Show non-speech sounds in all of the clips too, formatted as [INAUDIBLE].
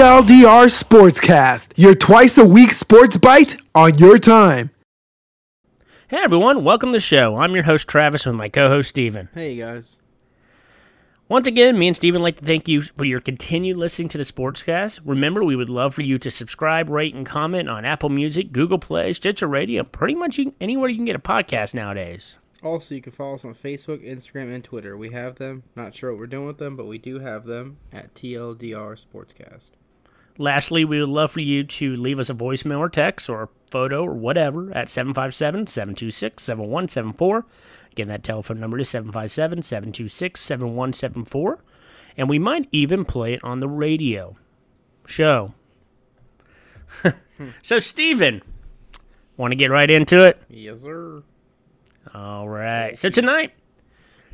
to TLDR Sportscast, your twice a week sports bite on your time. Hey everyone, welcome to the show. I'm your host Travis with my co-host Steven. Hey guys. Once again, me and Steven like to thank you for your continued listening to the Sportscast. Remember, we would love for you to subscribe, rate, and comment on Apple Music, Google Play, Stitcher Radio, pretty much you, anywhere you can get a podcast nowadays. Also, you can follow us on Facebook, Instagram, and Twitter. We have them. Not sure what we're doing with them, but we do have them at TLDR Sportscast. Lastly, we would love for you to leave us a voicemail or text or photo or whatever at 757 726 7174. Again, that telephone number is 757 726 7174. And we might even play it on the radio show. [LAUGHS] so, Steven, want to get right into it? Yes, sir. All right. So, tonight,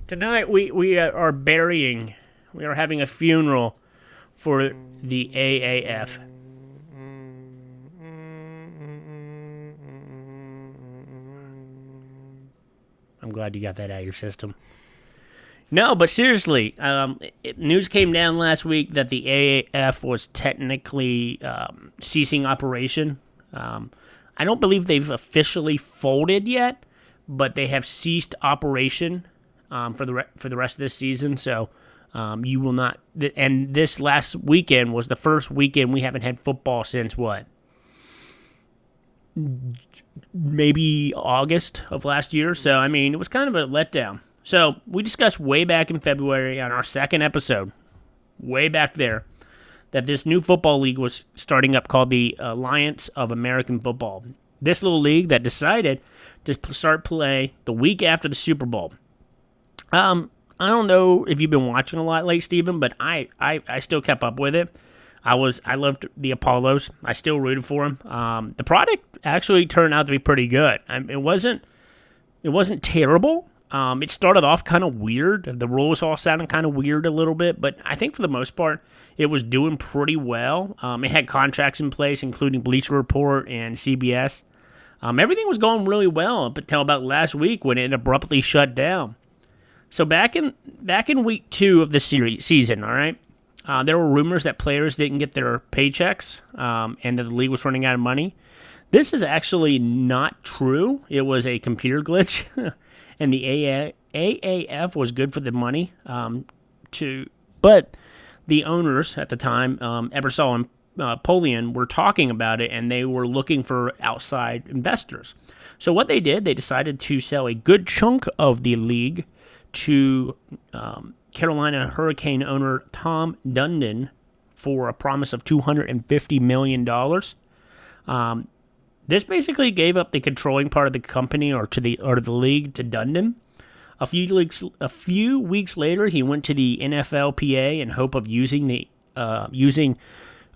tonight we, we are burying, we are having a funeral for the AAF. I'm glad you got that out of your system. No, but seriously, um, it, news came down last week that the AAF was technically um, ceasing operation. Um, I don't believe they've officially folded yet, but they have ceased operation um, for the re- for the rest of this season. So um, you will not. Th- and this last weekend was the first weekend we haven't had football since what? Maybe August of last year. So I mean, it was kind of a letdown. So we discussed way back in February on our second episode, way back there, that this new football league was starting up called the Alliance of American Football. This little league that decided to start play the week after the Super Bowl. Um, I don't know if you've been watching a lot late, Steven, but I, I, I still kept up with it. I was I loved the Apollos. I still rooted for them. Um, the product actually turned out to be pretty good. I it wasn't it wasn't terrible. Um, it started off kind of weird. The rules all sounded kind of weird a little bit, but I think for the most part, it was doing pretty well. Um, it had contracts in place, including Bleacher Report and CBS. Um, everything was going really well up until about last week when it abruptly shut down. So back in back in week two of the series season, all right, uh, there were rumors that players didn't get their paychecks um, and that the league was running out of money. This is actually not true. It was a computer [LAUGHS] glitch, and the AA, AAF was good for the money. Um, to but the owners at the time, um, Ebersol and uh, Polian, were talking about it, and they were looking for outside investors. So what they did, they decided to sell a good chunk of the league to um, Carolina Hurricane owner Tom Dundon for a promise of $250 million. Um, this basically gave up the controlling part of the company or to the or the league to Dundon. A few weeks a few weeks later, he went to the NFLPA in hope of using the uh, using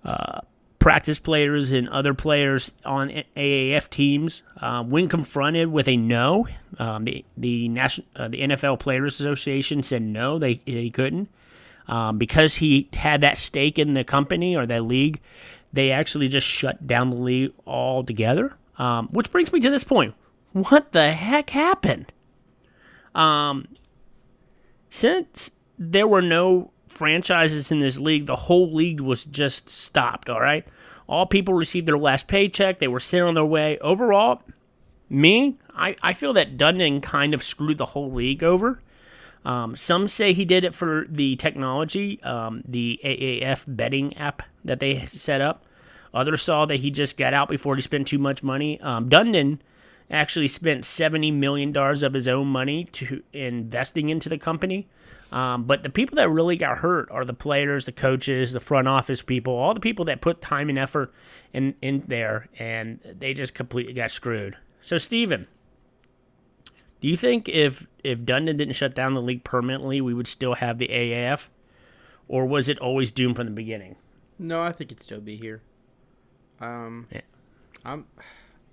uh, practice players and other players on AAF teams. Uh, when confronted with a no, um, the the national uh, the NFL Players Association said no, they he couldn't um, because he had that stake in the company or that league. They actually just shut down the league altogether. Um, which brings me to this point: what the heck happened? Um, since there were no franchises in this league, the whole league was just stopped, all right? All people received their last paycheck. They were sent on their way. Overall, me, I, I feel that Dundon kind of screwed the whole league over. Um, some say he did it for the technology, um, the AAF betting app that they set up. Others saw that he just got out before he spent too much money. Um, Dundon actually spent $70 million of his own money to investing into the company. Um, but the people that really got hurt are the players, the coaches, the front office people, all the people that put time and effort in, in there, and they just completely got screwed. So, Steven, do you think if if Dundon didn't shut down the league permanently, we would still have the AAF, or was it always doomed from the beginning? No, I think it'd still be here. Um, Yeah. I'm,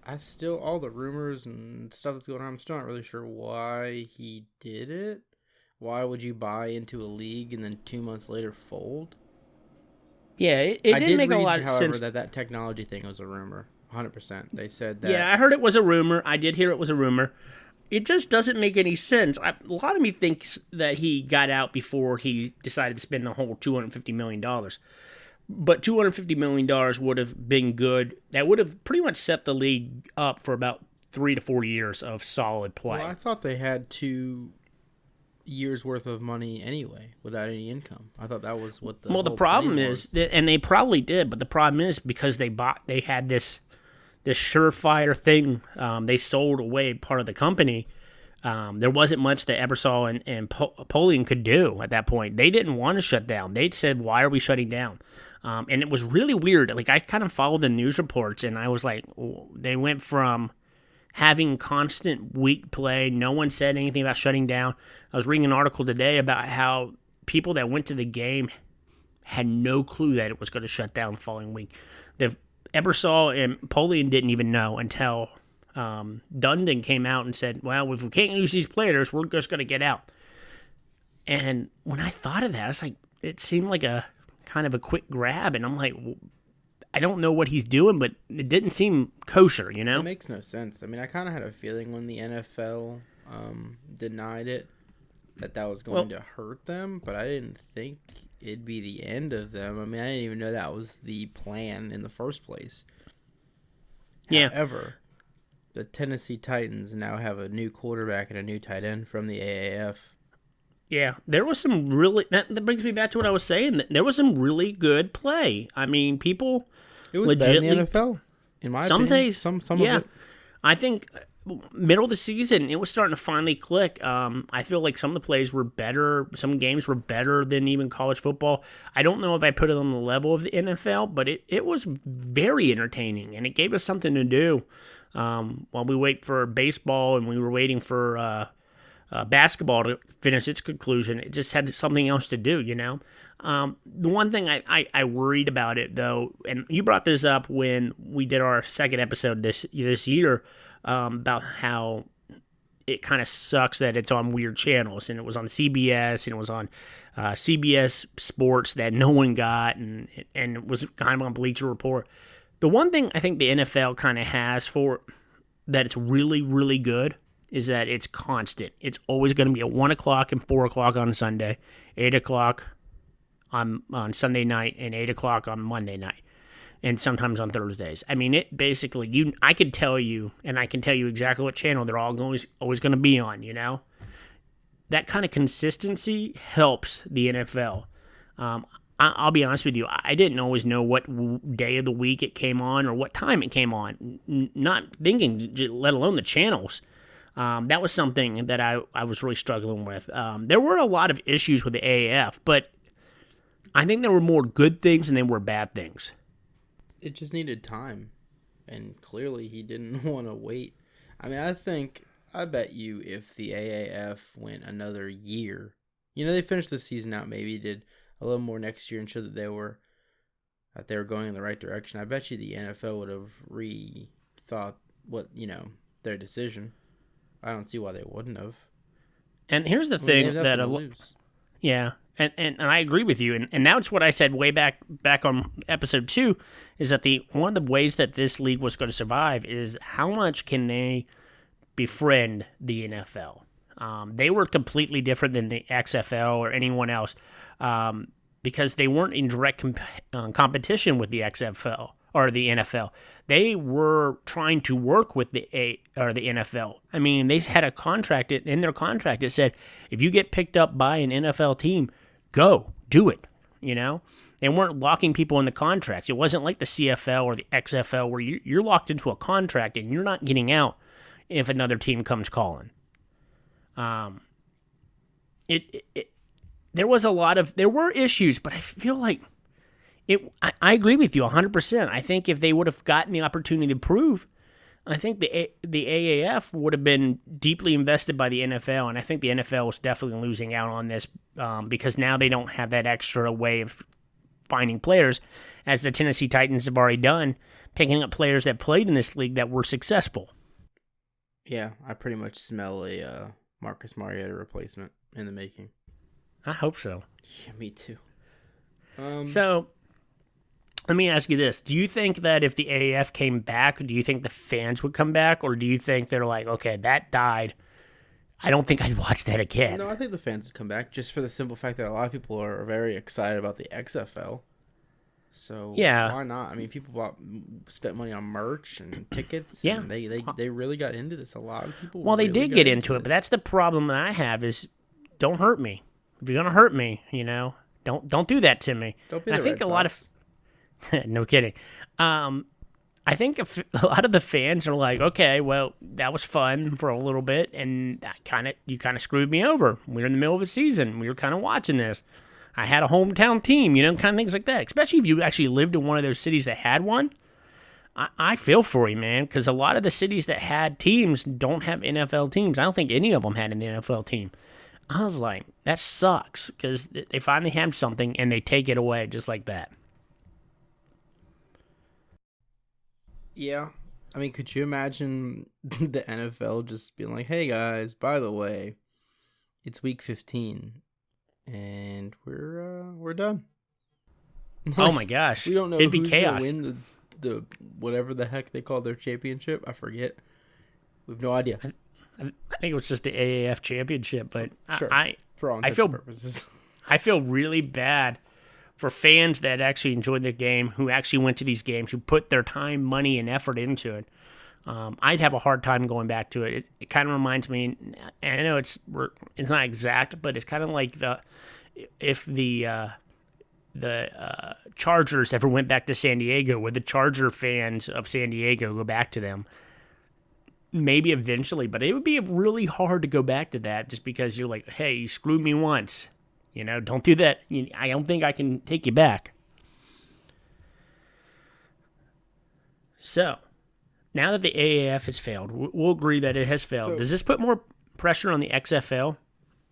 I still all the rumors and stuff that's going on. I'm still not really sure why he did it. Why would you buy into a league and then two months later fold? Yeah, it, it didn't did make read, a lot of sense. that that technology thing was a rumor. 100. percent They said that. Yeah, I heard it was a rumor. I did hear it was a rumor. It just doesn't make any sense. I, a lot of me thinks that he got out before he decided to spend the whole two hundred fifty million dollars. but two hundred fifty million dollars would have been good. That would have pretty much set the league up for about three to four years of solid play. Well, I thought they had two years worth of money anyway without any income. I thought that was what the well, the problem is, was. and they probably did, but the problem is because they bought, they had this this surefire thing. Um, they sold away part of the company. Um, there wasn't much that Ebersol and, and po- Polian could do at that point. They didn't want to shut down. They said, "Why are we shutting down?" Um, and it was really weird. Like I kind of followed the news reports, and I was like, they went from having constant weak play. No one said anything about shutting down. I was reading an article today about how people that went to the game had no clue that it was going to shut down the following week. The Ebersol and Polian didn't even know until um, Dundon came out and said, "Well, if we can't use these players, we're just going to get out." And when I thought of that, I was like, it seemed like a kind of a quick grab, and I'm like, I don't know what he's doing, but it didn't seem kosher, you know? It makes no sense. I mean, I kind of had a feeling when the NFL um, denied it that that was going Well- to hurt them, but I didn't think it'd be the end of them. I mean, I didn't even know that was the plan in the first place. Yeah. However, the Tennessee Titans now have a new quarterback and a new tight end from the AAF. Yeah, there was some really that, that brings me back to what I was saying. There was some really good play. I mean, people It was better Legitly- in the NFL, in my some opinion. days, some some yeah. of it. I think uh, middle of the season it was starting to finally click. Um, I feel like some of the plays were better. Some games were better than even college football. I don't know if I put it on the level of the NFL, but it, it was very entertaining and it gave us something to do um, while we wait for baseball and we were waiting for uh, uh, basketball to finish its conclusion. It just had something else to do, you know. Um, the one thing I, I, I worried about it though, and you brought this up when we did our second episode this this year um, about how it kind of sucks that it's on weird channels and it was on CBS and it was on uh, CBS Sports that no one got and and it was kind of on Bleacher Report. The one thing I think the NFL kind of has for that it's really really good is that it's constant. It's always going to be at one o'clock and four o'clock on Sunday, eight o'clock on on Sunday night, and eight o'clock on Monday night, and sometimes on Thursdays. I mean, it basically you. I could tell you, and I can tell you exactly what channel they're all always always going to be on. You know, that kind of consistency helps the NFL. Um, I, I'll be honest with you, I didn't always know what day of the week it came on or what time it came on. N- not thinking, let alone the channels. Um, that was something that I, I was really struggling with. Um, there were a lot of issues with the AAF, but I think there were more good things than there were bad things. it just needed time. And clearly he didn't [LAUGHS] want to wait. I mean i think i bet you if the aaf went another year you know they finished the season out maybe did a little more next year and showed that they were that they were going in the right direction. I bet you the nfl would have rethought what you know their decision. I don't see why they wouldn't have. And here's the I mean, thing that a, lo- lose. Yeah, and, and and I agree with you, and and now it's what I said way back back on episode two, is that the one of the ways that this league was going to survive is how much can they befriend the NFL. Um, they were completely different than the XFL or anyone else um, because they weren't in direct comp- uh, competition with the XFL or the NFL. They were trying to work with the A or the NFL. I mean, they had a contract in their contract that said if you get picked up by an NFL team, go do it. You know, they weren't locking people in the contracts. It wasn't like the CFL or the XFL where you, you're locked into a contract and you're not getting out if another team comes calling. Um, it, it, it there was a lot of there were issues, but I feel like it. I, I agree with you 100. percent I think if they would have gotten the opportunity to prove, I think the A, the AAF would have been deeply invested by the NFL, and I think the NFL was definitely losing out on this um, because now they don't have that extra way of finding players, as the Tennessee Titans have already done, picking up players that played in this league that were successful. yeah i pretty much smell a uh, marcus mariota replacement in the making I hope so. yeah me too um, So, let me ask you this: Do you think that if the AAF came back, do you think the fans would come back, or do you think they're like, okay, that died? I don't think I'd watch that again. No, I think the fans would come back just for the simple fact that a lot of people are very excited about the XFL. So Yeah. why not? I mean, people bought spent money on merch and [CLEARS THROAT] tickets. Yeah. and they they they really got into this. A lot of people. Well, they did get into it, but that's the problem that I have is don't hurt me. If you're gonna hurt me, you know, don't don't do that to me. Don't be And the I think Red a lot of [LAUGHS] no kidding. Um, I think [LAUGHS] a lot of the fans are like, okay, well, that was fun for a little bit, and that kind of you kind of screwed me over. We were in the middle of a season. We were kind of watching this. I had a hometown team, you know, kind of things like that. Especially if you actually lived in one of those cities that had one. I feel for you, man, because a lot of the cities that had teams don't have NFL teams. I don't think any of them had an NFL team. I was like, that sucks because they finally have something and they take it away just like that. Yeah. I mean, could you imagine [LAUGHS] the NFL just being like, "Hey guys, by the way, it's week 15 and we're uh we're done." [LAUGHS] Oh my gosh, We don't know It'd be chaos. win the the whatever the heck they call their championship. I forget. We have no idea. I think it was just the AAF championship, but Sure. I For all I feel- purposes. [LAUGHS] I feel really bad for fans that actually enjoyed the game, who actually went to these games, who put their time, money, and effort into it. Um, I'd have a hard time going back to it. It, it kind of reminds me, and I know it's it's not exact, but it's kind of like the if the uh, the uh, Chargers ever went back to San Diego, would the Charger fans of San Diego go back to them? Maybe eventually, but it would be really hard to go back to that just because you're like, hey, you screwed me once. You know, don't do that. I don't think I can take you back. So, now that the AAF has failed, we'll agree that it has failed. So- Does this put more pressure on the XFL?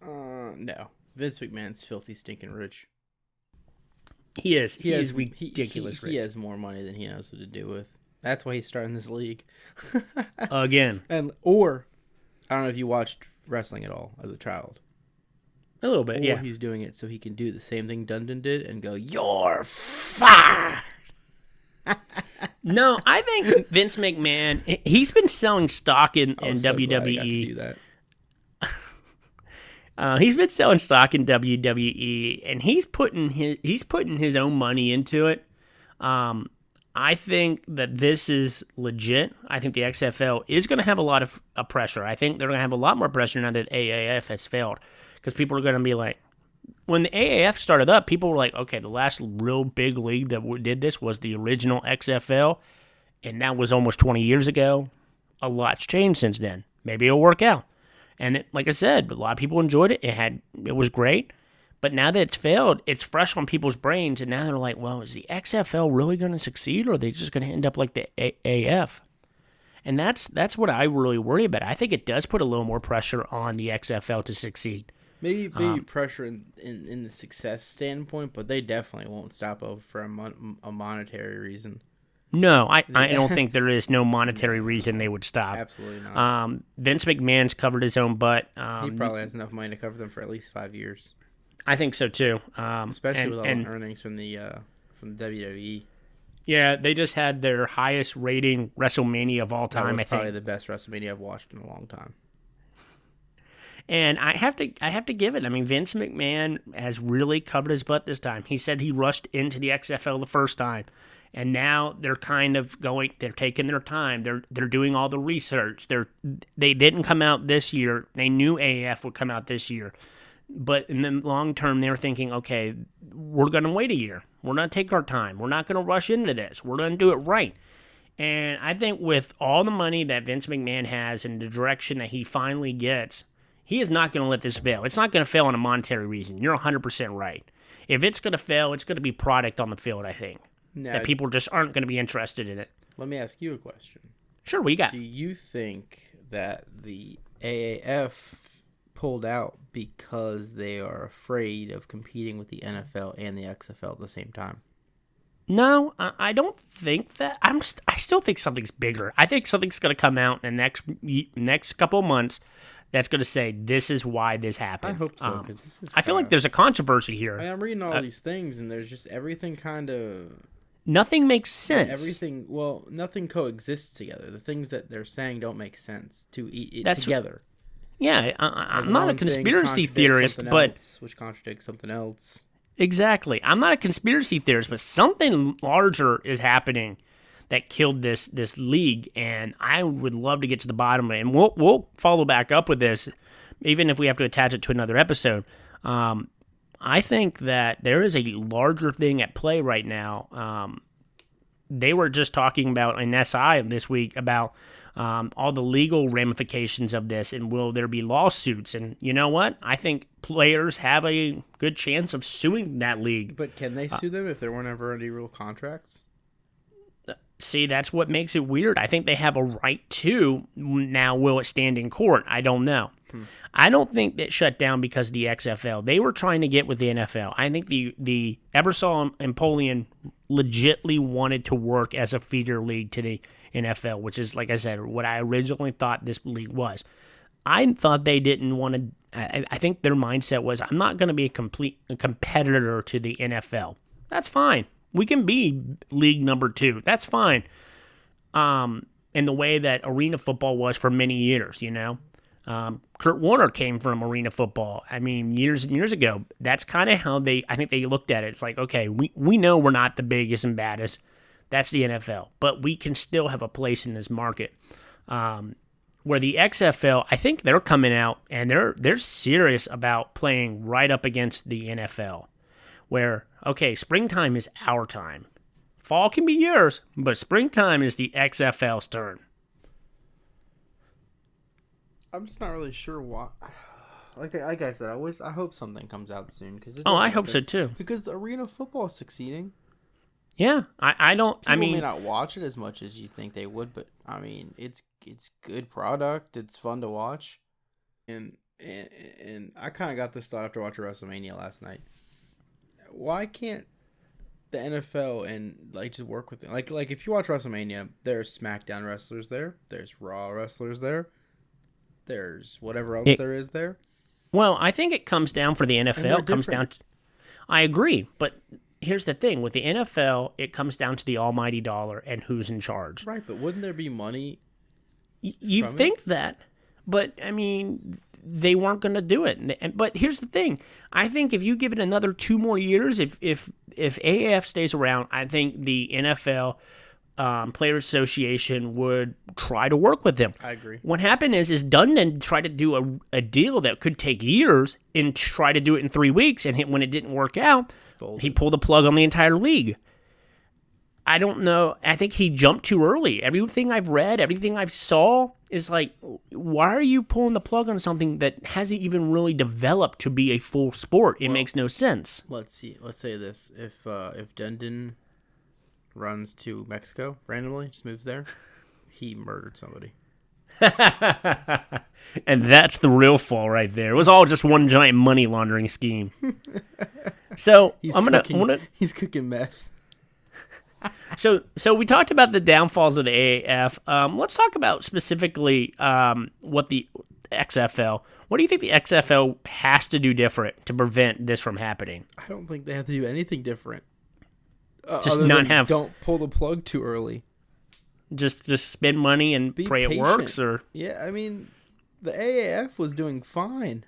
Uh, no. Vince McMahon's filthy, stinking rich. He is. He, has is he- ridiculous. He, he rich. has more money than he knows what to do with. That's why he's starting this league. [LAUGHS] Again, and or I don't know if you watched wrestling at all as a child. A little bit. Or Yeah. he's doing it so he can do the same thing Dundon did and go, "You're fired." [LAUGHS] No, I think Vince McMahon. he- He's been selling stock in, in so glad I got to WWE. [LAUGHS] Uh, he's been selling stock in WWE, and he's putting his he's putting his own money into it. Um, I think that this is legit. I think the XFL is going to have a lot of uh, pressure. I think they're going to have a lot more pressure now that AAF has failed, because people are going to be like, when the AAF started up, people were like, okay, the last real big league that did this was the original XFL, and that was almost 20 years ago. A lot's changed since then. Maybe it'll work out. And it, like I said, a lot of people enjoyed it. It had it was great. But now that it's failed, it's fresh on people's brains, and now they're like, "Well, is the XFL really going to succeed, or are they just going to end up like the AAF? And that's that's what I really worry about. I think it does put a little more pressure on the XFL to succeed. Maybe maybe Um, pressure in, in in the success standpoint, but they definitely won't stop over for a, mon- a monetary reason. No, I, I [LAUGHS] don't think there is no monetary reason they would stop. Absolutely not. Um, Vince McMahon's covered his own butt. he Um, probably has enough money to cover them for at least five years, I think so too. Um, especially and- with all and- the earnings from the uh, from WWE. Yeah, they just had their highest rating WrestleMania of all time, I probably think. the best WrestleMania I've watched in a long time. And I have to I have to give it. I mean, Vince McMahon has really covered his butt this time. He said he rushed into the XFL the first time. And now they're kind of going they're taking their time. They're they're doing all the research. They're they didn't come out this year. They knew AAF would come out this year. But in the long term, they're thinking, okay, we're going to wait a year. We're not going to take our time. We're not going to rush into this. We're going to do it right. And I think with all the money that Vince McMahon has and the direction that he finally gets, he is not going to let this fail. It's not going to fail on a monetary reason. You're 100% right. If it's going to fail, it's going to be product on the field, I think. Now, That people just aren't going to be interested in it. let me ask you a question. Sure, what you got? Do you think that the AAF pulled out because they are afraid of competing with the NFL and the XFL at the same time? No, I don't think that. I'm. St- I still think something's bigger. I think something's going to come out in the next next couple of months. That's going to say this is why this happened. I hope so Um, because this is. I feel like there's a controversy here. I I'm reading all uh, these things and there's just everything kind of Nothing makes sense. everything. Well, nothing coexists together. The things that they're saying don't make sense to eat it That's- together. Yeah, I, Like I'm not a conspiracy theorist, but else, which contradicts something else. Exactly. I'm not a conspiracy theorist, but something larger is happening that killed this this league, and I would love to get to the bottom of it. And we'll we'll follow back up with this, even if we have to attach it to another episode. Um, I think that there is a larger thing at play right now. Um, they were just talking about in SI this week about um, all the legal ramifications of this and will there be lawsuits? And you know what? I think players have a good chance of suing that league. But can they sue them if there weren't ever any real contracts? See, that's what makes it weird. I think they have a right to. Now, will it stand in court? I don't know. Hmm. I don't think that shut down because the XFL. They were trying to get with the NFL. I think the the Ebersol and Polian legitly wanted to work as a feeder league to the NFL, which is like I said, what I originally thought this league was. I thought they didn't want to. I, I think their mindset was, I'm not going to be a complete a competitor to the NFL. That's fine. We can be league number two. That's fine. Um, in the way that arena football was for many years, you know. Um, Kurt Warner came from arena football. I mean, years and years ago. That's kind of how they. I think they looked at it. It's like, okay, we we know we're not the biggest and baddest. That's the NFL, but we can still have a place in this market. Um, where the XFL, I think they're coming out and they're they're serious about playing right up against the NFL where, okay, springtime is our time. Fall can be yours, but springtime is the XFL's turn. I'm just not really sure why. Like, like I said, I wish, I hope something comes out soon because oh, I hope so too. Because the arena football is succeeding. Yeah, I, I don't. People I mean, may not watch it as much as you think they would, but I mean, it's it's good product. It's fun to watch, and and, and I kind of got this thought after watching WrestleMania last night why can't the NFL and like just work with it? Like like if you watch WrestleMania, there's SmackDown wrestlers there, there's Raw wrestlers there, there's whatever else it, there is there. Well, I think it comes down for the NFL. comes down. To, I agree, but here's the thing with the NFL, it comes down to the almighty dollar and who's in charge. Right, but wouldn't there be money? Y- you think it? that, but I mean, they weren't going to do it. But here's the thing: I think if you give it another two more years, if if if AAF stays around, I think the NFL um, Players Association would try to work with them. I agree. What happened is is Dundon tried to do a, a deal that could take years and try to do it in three weeks, and when it didn't work out, Folded. he pulled the plug on the entire league. I don't know. I think he jumped too early. Everything I've read, everything I've saw is like, why are you pulling the plug on something that hasn't even really developed to be a full sport? It well, makes no sense. Let's see. Let's say this: if uh, if Dundon runs to Mexico randomly, just moves there, [LAUGHS] he murdered somebody. [LAUGHS] and that's the real fall right there. It was all just one giant money laundering scheme. [LAUGHS] so he's I'm gonna, cooking, I'm gonna he's cooking meth so so we talked about the downfalls of the AAF. Um, let's talk about specifically um, what the XFL. What do you think the XFL has to do different to prevent this from happening? I don't think they have to do anything different. Uh, just not have. Don't pull the plug too early. Just just spend money and Be pray patient. it works, or yeah. I mean, the AAF was doing fine.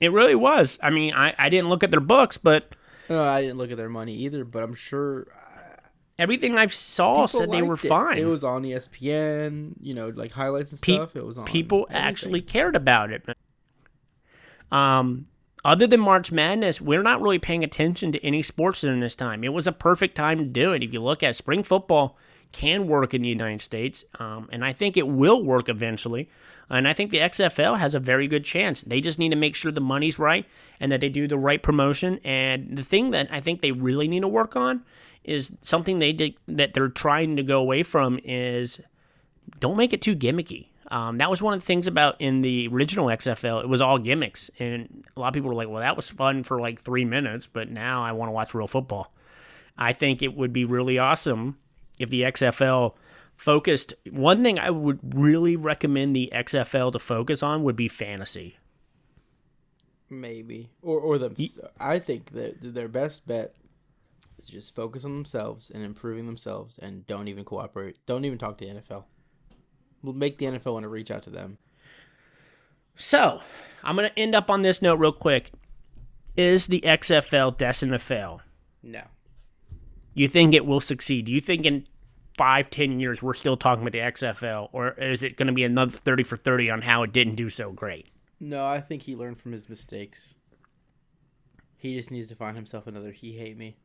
It really was. I mean, I, I didn't look at their books, but no, I didn't look at their money either. But I'm sure everything I've saw people said they were it. fine. It was on ESPN, you know, like highlights and Pe- stuff. It was on. People everything. actually cared about it. Um, other than March Madness, we're not really paying attention to any sports during this time. It was a perfect time to do it. If you look at spring football, can work in the United States, um, and I think it will work eventually. And I think the XFL has a very good chance. They just need to make sure the money's right and that they do the right promotion. And the thing that I think they really need to work on is something they did that they're trying to go away from is don't make it too gimmicky. Um, that was one of the things about in the original XFL. It was all gimmicks, and a lot of people were like, "Well, that was fun for like three minutes, but now I want to watch real football." I think it would be really awesome if the XFL focused. One thing I would really recommend the XFL to focus on would be fantasy. Maybe, or or the. I think that their best bet is just focus on themselves and improving themselves and don't even cooperate. Don't even talk to the NFL. We'll make the NFL want to reach out to them. So, I'm going to end up on this note real quick. Is the XFL destined to fail? No. You think it will succeed? Do you think in five, ten years we're still talking about the XFL, or is it going to be another thirty for thirty on how it didn't do so great? No, I think he learned from his mistakes. He just needs to find himself another he hate me.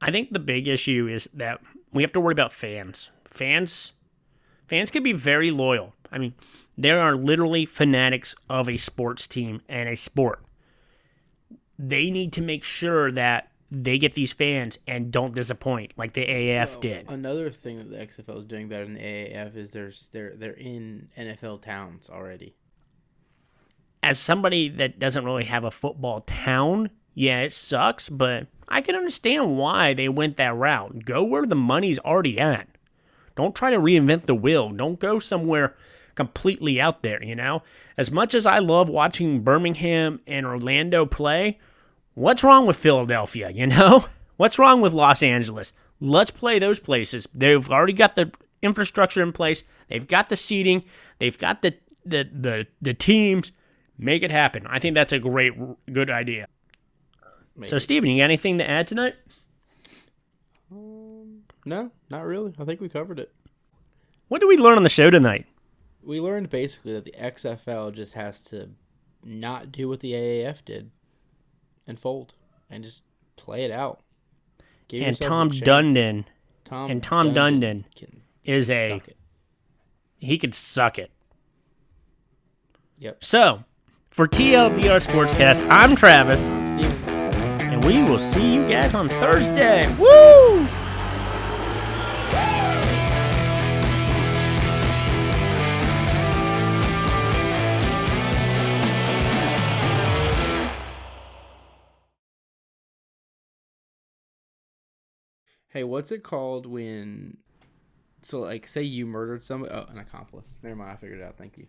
I think the big issue is that we have to worry about fans. Fans fans can be very loyal. I mean, there are literally fanatics of a sports team and a sport. They need to make sure that they get these fans and don't disappoint like the AAF did. Another thing that the XFL is doing better than the AAF is there's they're they're in NFL towns already. As somebody that doesn't really have a football town, yeah, it sucks, but I can understand why they went that route. Go where the money's already at. Don't try to reinvent the wheel. Don't go somewhere completely out there, you know? As much as I love watching Birmingham and Orlando play, what's wrong with Philadelphia, you know? [LAUGHS] What's wrong with Los Angeles? Let's play those places. They've already got the infrastructure in place. They've got the seating. They've got the the the, the teams. Make it happen. I think that's a great good idea. Maybe. So, Steven, you got anything to add tonight? Um, no, not really. I think we covered it. What did we learn on the show tonight? We learned basically that the XFL just has to not do what the AAF did and fold and just play it out. Give And Tom. Dundon, Tom and Tom Dundon can is a- suck it. he could suck it. Yep. So, for TLDR Sportscast, I'm Travis, Steven. and we will see you guys on Thursday. Woo! Hey, what's it called when? So, like, say you murdered somebody. Oh, an accomplice. Never mind. I figured it out. Thank you.